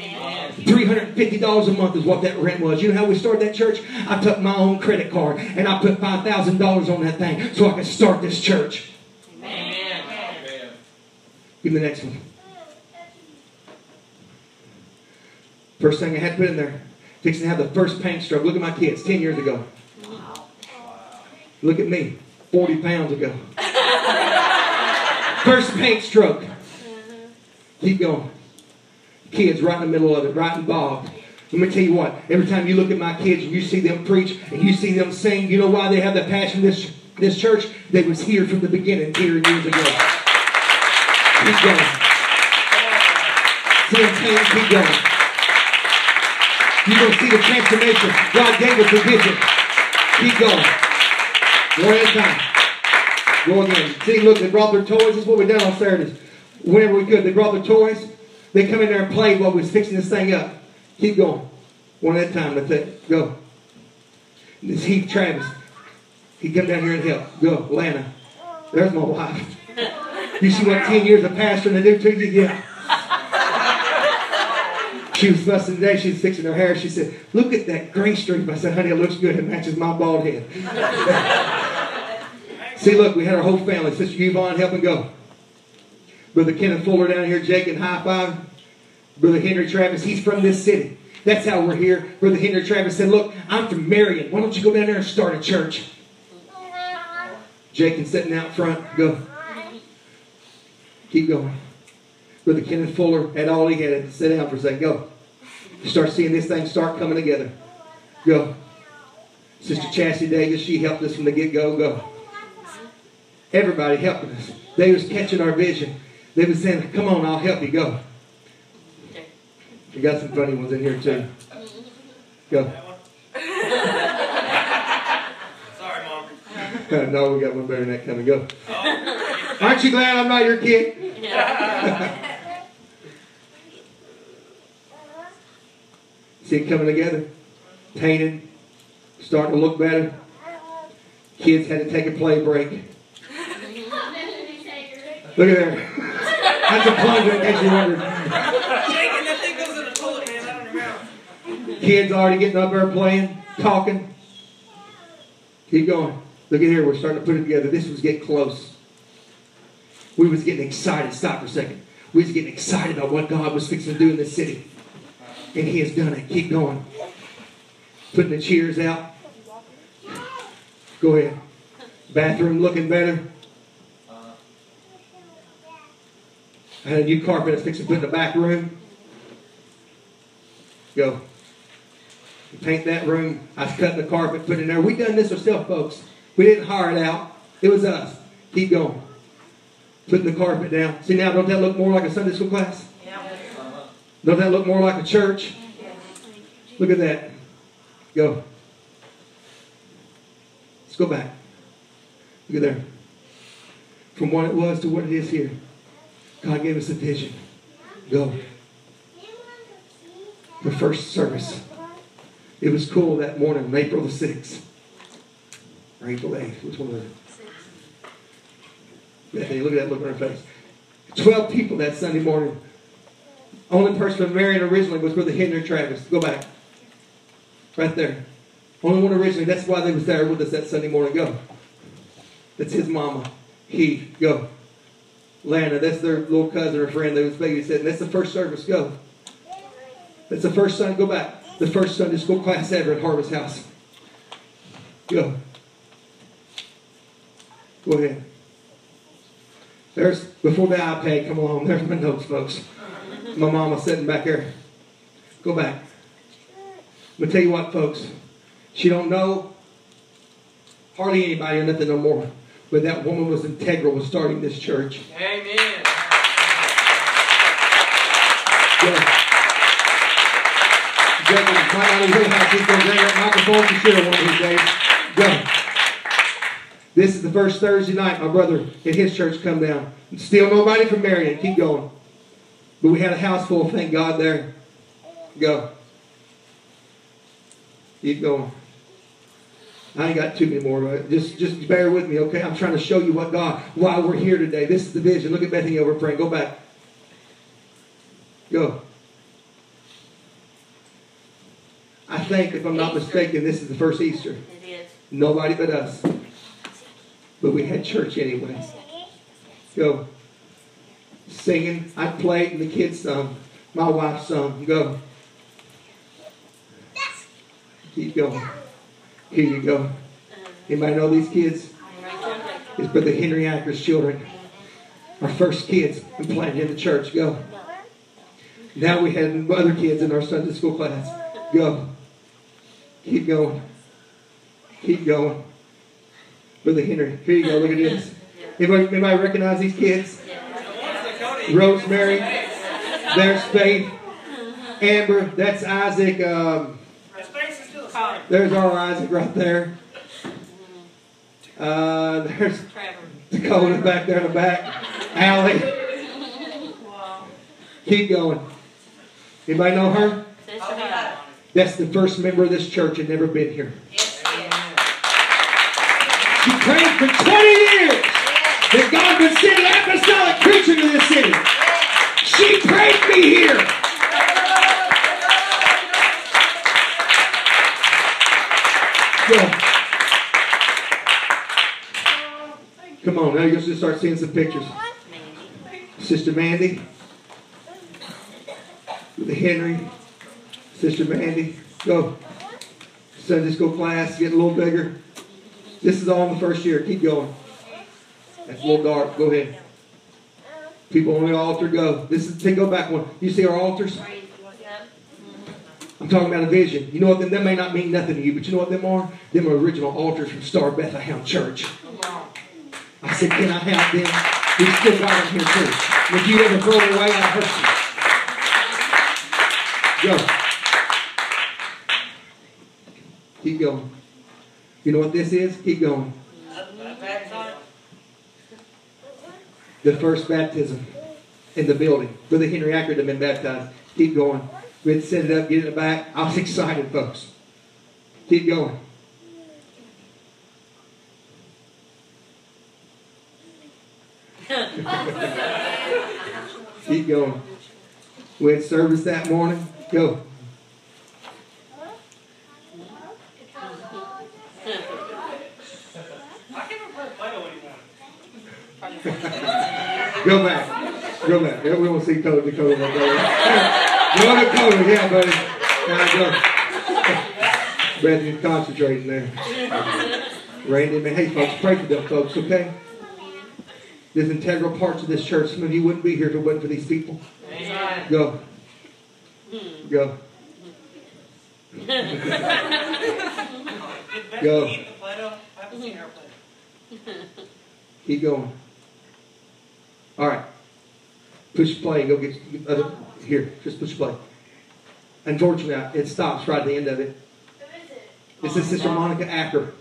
$350 a month is what that rent was. You know how we started that church? I took my own credit card and I put $5,000 on that thing so I could start this church. Amen. Give me the next one. First thing I had to put in there, fixing to have the first paint stroke. Look at my kids, 10 years ago. Look at me, 40 pounds ago. First paint stroke. Keep going. Kids right in the middle of it, right involved. Let me tell you what, every time you look at my kids and you see them preach and you see them sing, you know why they have the passion this this church? They was here from the beginning, here years ago. Keep going. See them sing, keep going. You're going to see the transformation. God gave us a vision. Keep going. One at a time. Go again. See, look, they brought their toys. This is what we done on Saturdays. Whenever we could, they brought their toys. They come in there and play while we was fixing this thing up. Keep going. One at a time. That's it. Go. This Heath Travis. He come down here and help. Go. Lana. There's my wife. You see what 10 years of pastoring to do to you? Yeah. She was fussing today. She was fixing her hair. She said, Look at that gray streak. I said, Honey, it looks good. It matches my bald head. See, look, we had our whole family. Sister Yvonne helping go. Brother Kenneth Fuller down here, Jake and high five. Brother Henry Travis, he's from this city. That's how we're here. Brother Henry Travis said, Look, I'm from Marion. Why don't you go down there and start a church? Jake and sitting out front. Go. Keep going. Brother Kenneth Fuller had all he had sit down for a second. Go. Start seeing this thing start coming together. Go. Sister Chastity Davis, she helped us from the get-go. Go. Everybody helping us. They was catching our vision. They was saying, come on, I'll help you. Go. We got some funny ones in here too. Go. Sorry, Mom. no, we got one better than that coming. Go. Oh, Aren't you glad I'm not your kid? See it coming together. Painted. Starting to look better. Kids had to take a play break. Look at there. That's a plunger in case you wondered. Shaking, that thing goes in the toilet, man. Not on your mouth. Kids already getting up there playing, talking. Keep going. Look at here. We're starting to put it together. This was getting close. We was getting excited. Stop for a second. We was getting excited about what God was fixing to do in this city. And he has done it. Keep going. Putting the cheers out. Go ahead. Bathroom looking better. I had a new carpet that's fixing to put in the back room. Go. Paint that room. I cutting the carpet, put it in there. We done this ourselves, folks. We didn't hire it out. It was us. Keep going. Putting the carpet down. See now, don't that look more like a Sunday school class? Don't that look more like a church? Look at that. Go. Let's go back. Look at there. From what it was to what it is here. God gave us a vision. Go. The first service. It was cool that morning, April the 6th. Or April 8th. Which one was it? Bethany, look at that look on her face. 12 people that Sunday morning. Only person from Marion originally was Brother Henry Travis. Go back. Right there. Only one originally. That's why they was there with us that Sunday morning. Go. That's his mama. He. Go. Lana, that's their little cousin or friend that was babysitting. That's the first service. Go. That's the first Sunday. Go back. The first Sunday school class ever at Harvest House. Go. Go ahead. There's before the iPad come along. There's my notes, folks. My mama sitting back there. Go back. But tell you what, folks. She don't know hardly anybody or nothing no more. But that woman was integral with starting this church. Amen. Yeah. Jacob might not even have people bring that microphone to share one of these days. Go. This is the first Thursday night my brother at his church come down. Still nobody from Marion. Keep going. But we had a house full, thank God, there. Go. Keep going. I ain't got too many more, but just just bear with me, okay? I'm trying to show you what God, why we're here today. This is the vision. Look at Bethany over praying. Go back. Go. I think, if I'm not mistaken, this is the first Easter. It is. Nobody but us. But we had church anyway. Go. Singing. I played and the kids sung. My wife sung. Go. Keep going. Here you go. Anybody know these kids? It's Brother Henry Acker's children. Our first kids planted in the church. Go. Now we had other kids in our Sunday school class. Go. Keep going. Keep going. Brother Henry, here you go. Look at this. Anybody, anybody recognize these kids? Rosemary. There's Faith. Amber. That's Isaac. Um, His face is still the same. There's our Isaac right there. Uh, there's. Dakota back there in the back. Allie. Keep going. Anybody know her? That's the first member of this church and never been here. She prayed for 20 years that God would send an apostolic preacher to this city. She prayed me here. Go. Come on, now you'll just start seeing some pictures. Sister Mandy, the Henry, Sister Mandy, go. Sunday school class, getting a little bigger. This is all in the first year. Keep going. That's a little dark. Go ahead. People on the altar, go. This is, take go back one. You see our altars? Talking about a vision. You know what? Them, that may not mean nothing to you, but you know what them are? Them are original altars from Star Bethlehem Church. I said, can I have them? We still got them here too. If you ever throw them away, I'll hurt you. Go. Keep going. You know what this is? Keep going. The first baptism in the building. Brother Henry Ackerd had been baptized. Keep going. We had to set it up, get it back. I was excited, folks. Keep going. Keep going. We had service that morning. Go. I can't remember Play-Doh anymore. Go back. Go back. We want to see Cody. Dakota. Go Dakota. Yeah, buddy. Now go. Brandon's concentrating there. Randy, man. Hey, folks, pray for them, folks, okay? There's integral parts of this church. Some of you wouldn't be here if it wasn't for these people. Amen. Go. Go. Go. Becky eat the Play-Doh? I haven't seen her play. Keep going. All right. Push play. Go get other here. Just push play. Unfortunately, it stops right at the end of it. This is Sister Monica Acker.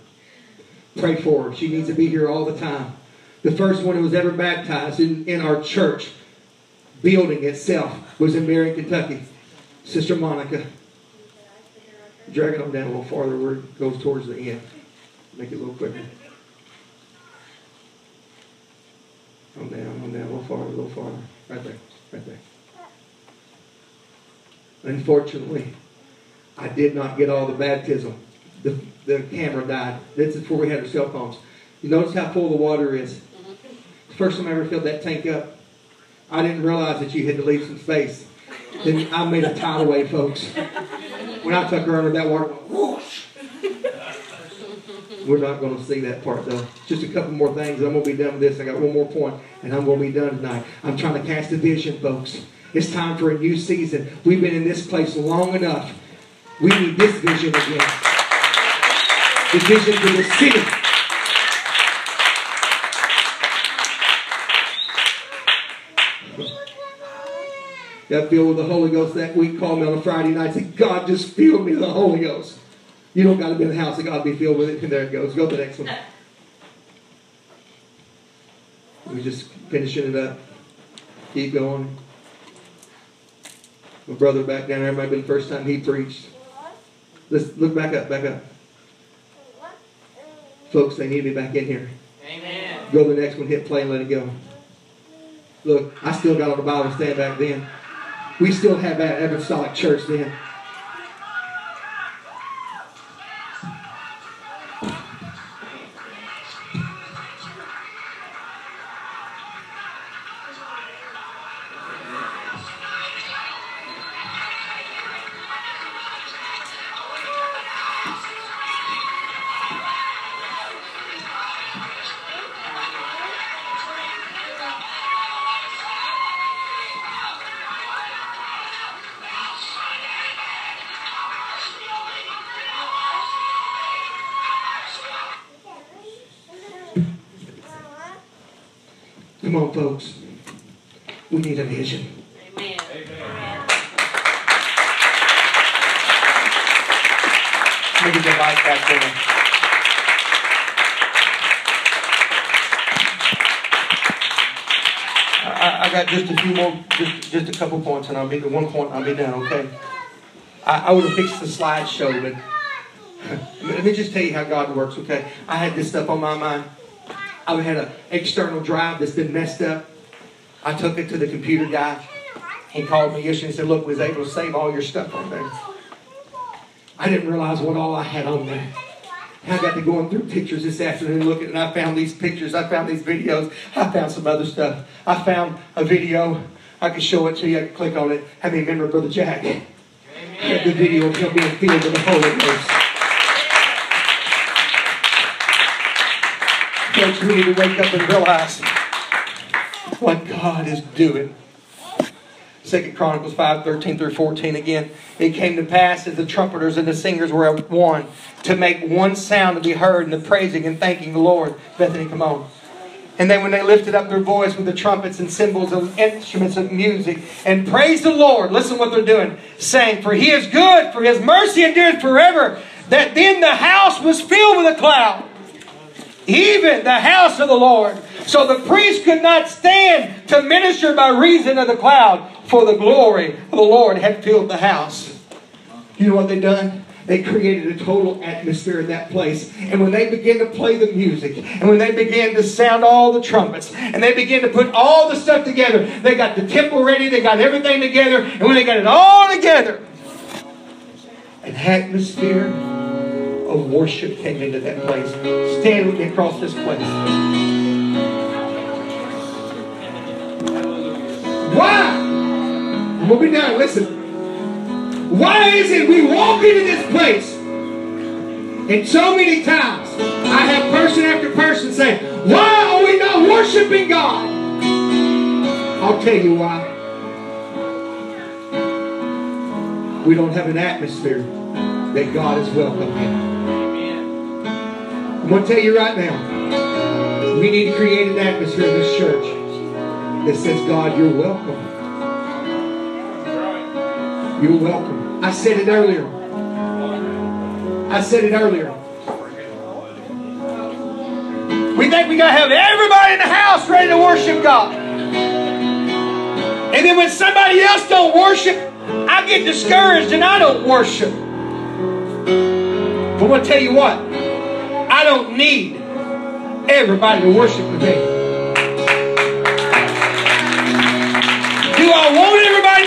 Pray for her. She needs to be here all the time. The first one who was ever baptized in, in our church building itself was in Marion, Kentucky. Sister Monica. Drag it on down a little farther where it goes towards the end. Make it a little quicker. On down, on down, a little farther, a little farther. Right there, right there. Unfortunately, I did not get all the baptism. The, the camera died. This is before we had our cell phones. You notice how full the water is. First time I ever filled that tank up, I didn't realize that you had to leave some space. Then I made a tidal wave, folks. When I took her under that water, whoosh. We're not going to see that part though. Just a couple more things, I'm going to be done with this. I got one more point, and I'm going to be done tonight. I'm trying to cast a vision, folks. It's time for a new season. We've been in this place long enough. We need this vision again. The vision for the city. Got filled with the Holy Ghost that week. Called me on a Friday night. And said, God just filled me with the Holy Ghost. You don't got to be in the house of God to be filled with it. And there it goes. Go to the next one. We're just finishing it up. Keep going. My brother back down there might be the first time he preached. Let's look back up, back up. Folks, they need to be back in here. Amen. Go to the next one, hit play and let it go. Look, I still got on the Bible stand back then. We still have that apostolic church then. Points, and I'll be at one point. I'll be done. Okay. I, I would have fixed the slideshow, but let me just tell you how God works. Okay. I had this stuff on my mind. I had an external drive that's been messed up. I took it to the computer guy. He called me yesterday and said, "Look, we was able to save all your stuff on there." I didn't realize what all I had on there. I got to going through pictures this afternoon looking, and I found these pictures. I found these videos. I found some other stuff. I found a video. I could show it to you. I could click on it. Have me remember Brother Jack. Amen. The video of him being filled with the Holy Ghost. Folks, we need to wake up and realize what God is doing. Second Chronicles 5, 13 through 14 again. It came to pass as the trumpeters and the singers were at one to make one sound to be heard in the praising and thanking the Lord. Bethany, come on. And then when they lifted up their voice with the trumpets and cymbals and instruments of music and praised the Lord, listen what they're doing, saying, For he is good, for his mercy endures forever. That then the house was filled with a cloud, even the house of the Lord. So the priest could not stand to minister by reason of the cloud, for the glory of the Lord had filled the house. You know what they done? They created a total atmosphere in that place. And when they began to play the music, and when they began to sound all the trumpets, and they began to put all the stuff together, they got the temple ready, they got everything together, and when they got it all together, an atmosphere of worship came into that place. Stand with me across this place. Why? We'll be done. Listen. Why is it we walk into this place and so many times I have person after person say, Why are we not worshiping God? I'll tell you why. We don't have an atmosphere that God is welcome in. I'm going to tell you right now, we need to create an atmosphere in this church that says, God, you're welcome. You're welcome. I said it earlier. I said it earlier. We think we gotta have everybody in the house ready to worship God. And then when somebody else don't worship, I get discouraged and I don't worship. But gonna tell you what, I don't need everybody to worship with me. Do I want everybody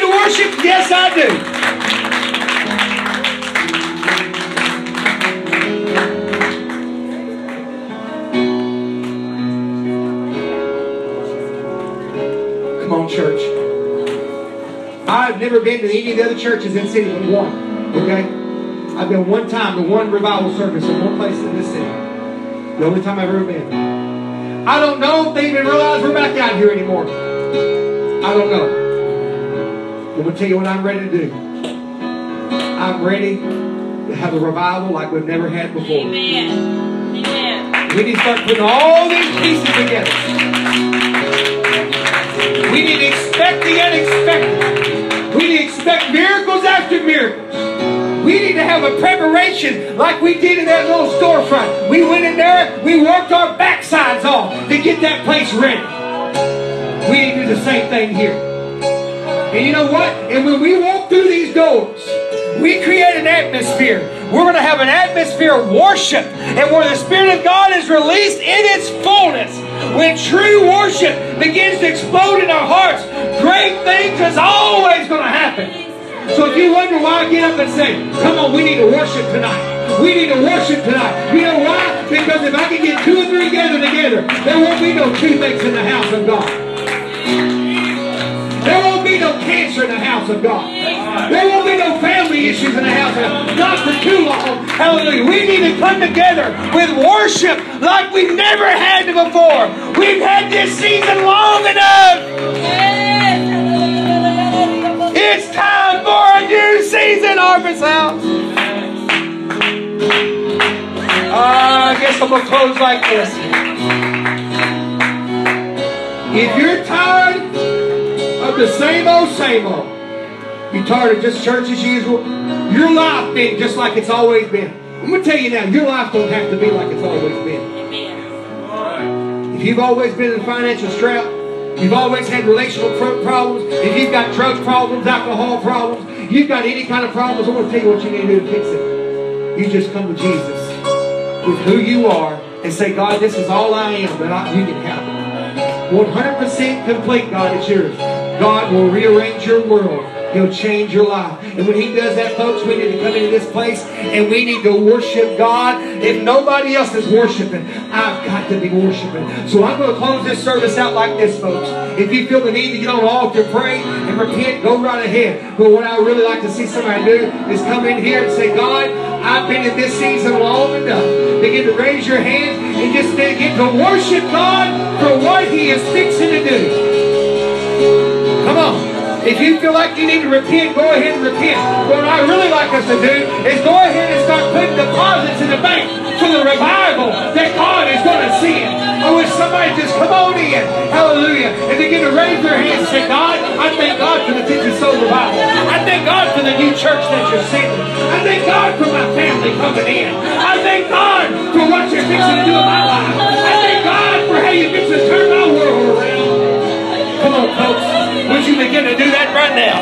never been to any of the other churches in the city but one. Okay? I've been one time to one revival service in one place in this city. The only time I've ever been. I don't know if they even realize we're back out here anymore. I don't know. I'm going to tell you what I'm ready to do. I'm ready to have a revival like we've never had before. Amen. Amen. We need to start putting all these pieces together. We need to expect the unexpected. We need to expect miracles after miracles. We need to have a preparation like we did in that little storefront. We went in there, we worked our backsides off to get that place ready. We need to do the same thing here. And you know what? And when we walk through these doors, we create an atmosphere. We're going to have an atmosphere of worship. And where the Spirit of God is released in its fullness, when true worship begins to explode in our hearts, great things is always going to happen. So if you wonder why I get up and say, come on, we need to worship tonight. We need to worship tonight. You know why? Because if I can get two or three gathered together, there won't be no toothaches in the house of God. There won't be no cancer in the house of God. There won't be no family issues in the house of God. Not for too long. Hallelujah. We need to come together with worship like we've never had before. We've had this season long enough. It's time for a new season, Harvest House. Uh, I guess I'm going to close like this. If you're tired of the same old, same old, you're tired of just church as usual, your life being just like it's always been. I'm going to tell you now, your life don't have to be like it's always been. If you've always been in financial strap, you've always had relational pro- problems, if you've got drug problems, alcohol problems, you've got any kind of problems, I'm going to tell you what you need to do to fix it. You just come to Jesus with who you are and say, God, this is all I am, but I, you can have it. 100% complete, God, it's yours. God will rearrange your world He'll change your life. And when He does that, folks, we need to come into this place and we need to worship God. If nobody else is worshiping, I've got to be worshiping. So I'm going to close this service out like this, folks. If you feel the need to get on the altar, pray, and repent, go right ahead. But what I really like to see somebody do is come in here and say, God, I've been in this season long enough. Begin to raise your hands and just begin to worship God for what He is fixing to do. Come on. If you feel like you need to repent, go ahead and repent. What I really like us to do is go ahead and start putting deposits in the bank for the revival that God is going to send. I wish somebody just come on in, hallelujah, and begin to raise their hands and say, God, I thank God for the Teaching Soul revival. I thank God for the new church that you're sending. I thank God for my family coming in. I thank God for what you're fixing to do in my life. I thank God for how you're Would you begin to do that right now?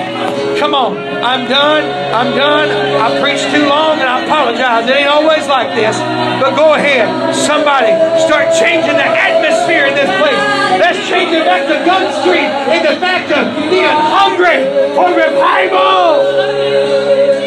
Come on. I'm done. I'm done. I preached too long and I apologize. It ain't always like this. But go ahead. Somebody start changing the atmosphere in this place. Let's change it back to Gun Street in the fact of being hungry for revival.